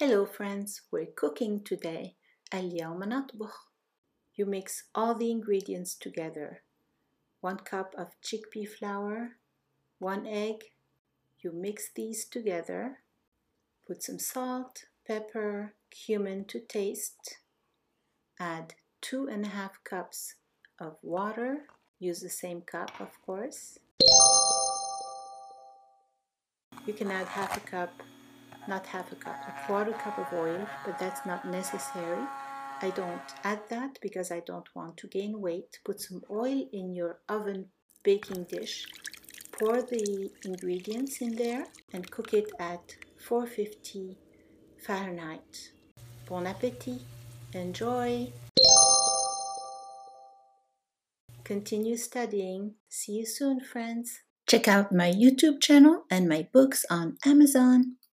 Hello friends, we're cooking today. اليوم نطبخ. You mix all the ingredients together. One cup of chickpea flour, one egg. You mix these together. Put some salt, pepper, cumin to taste. Add two and a half cups of water. Use the same cup, of course. You can add half a cup not half a cup, a quarter cup of oil, but that's not necessary. I don't add that because I don't want to gain weight. Put some oil in your oven baking dish. Pour the ingredients in there and cook it at 450 Fahrenheit. Bon appetit. Enjoy. Continue studying. See you soon, friends. Check out my YouTube channel and my books on Amazon.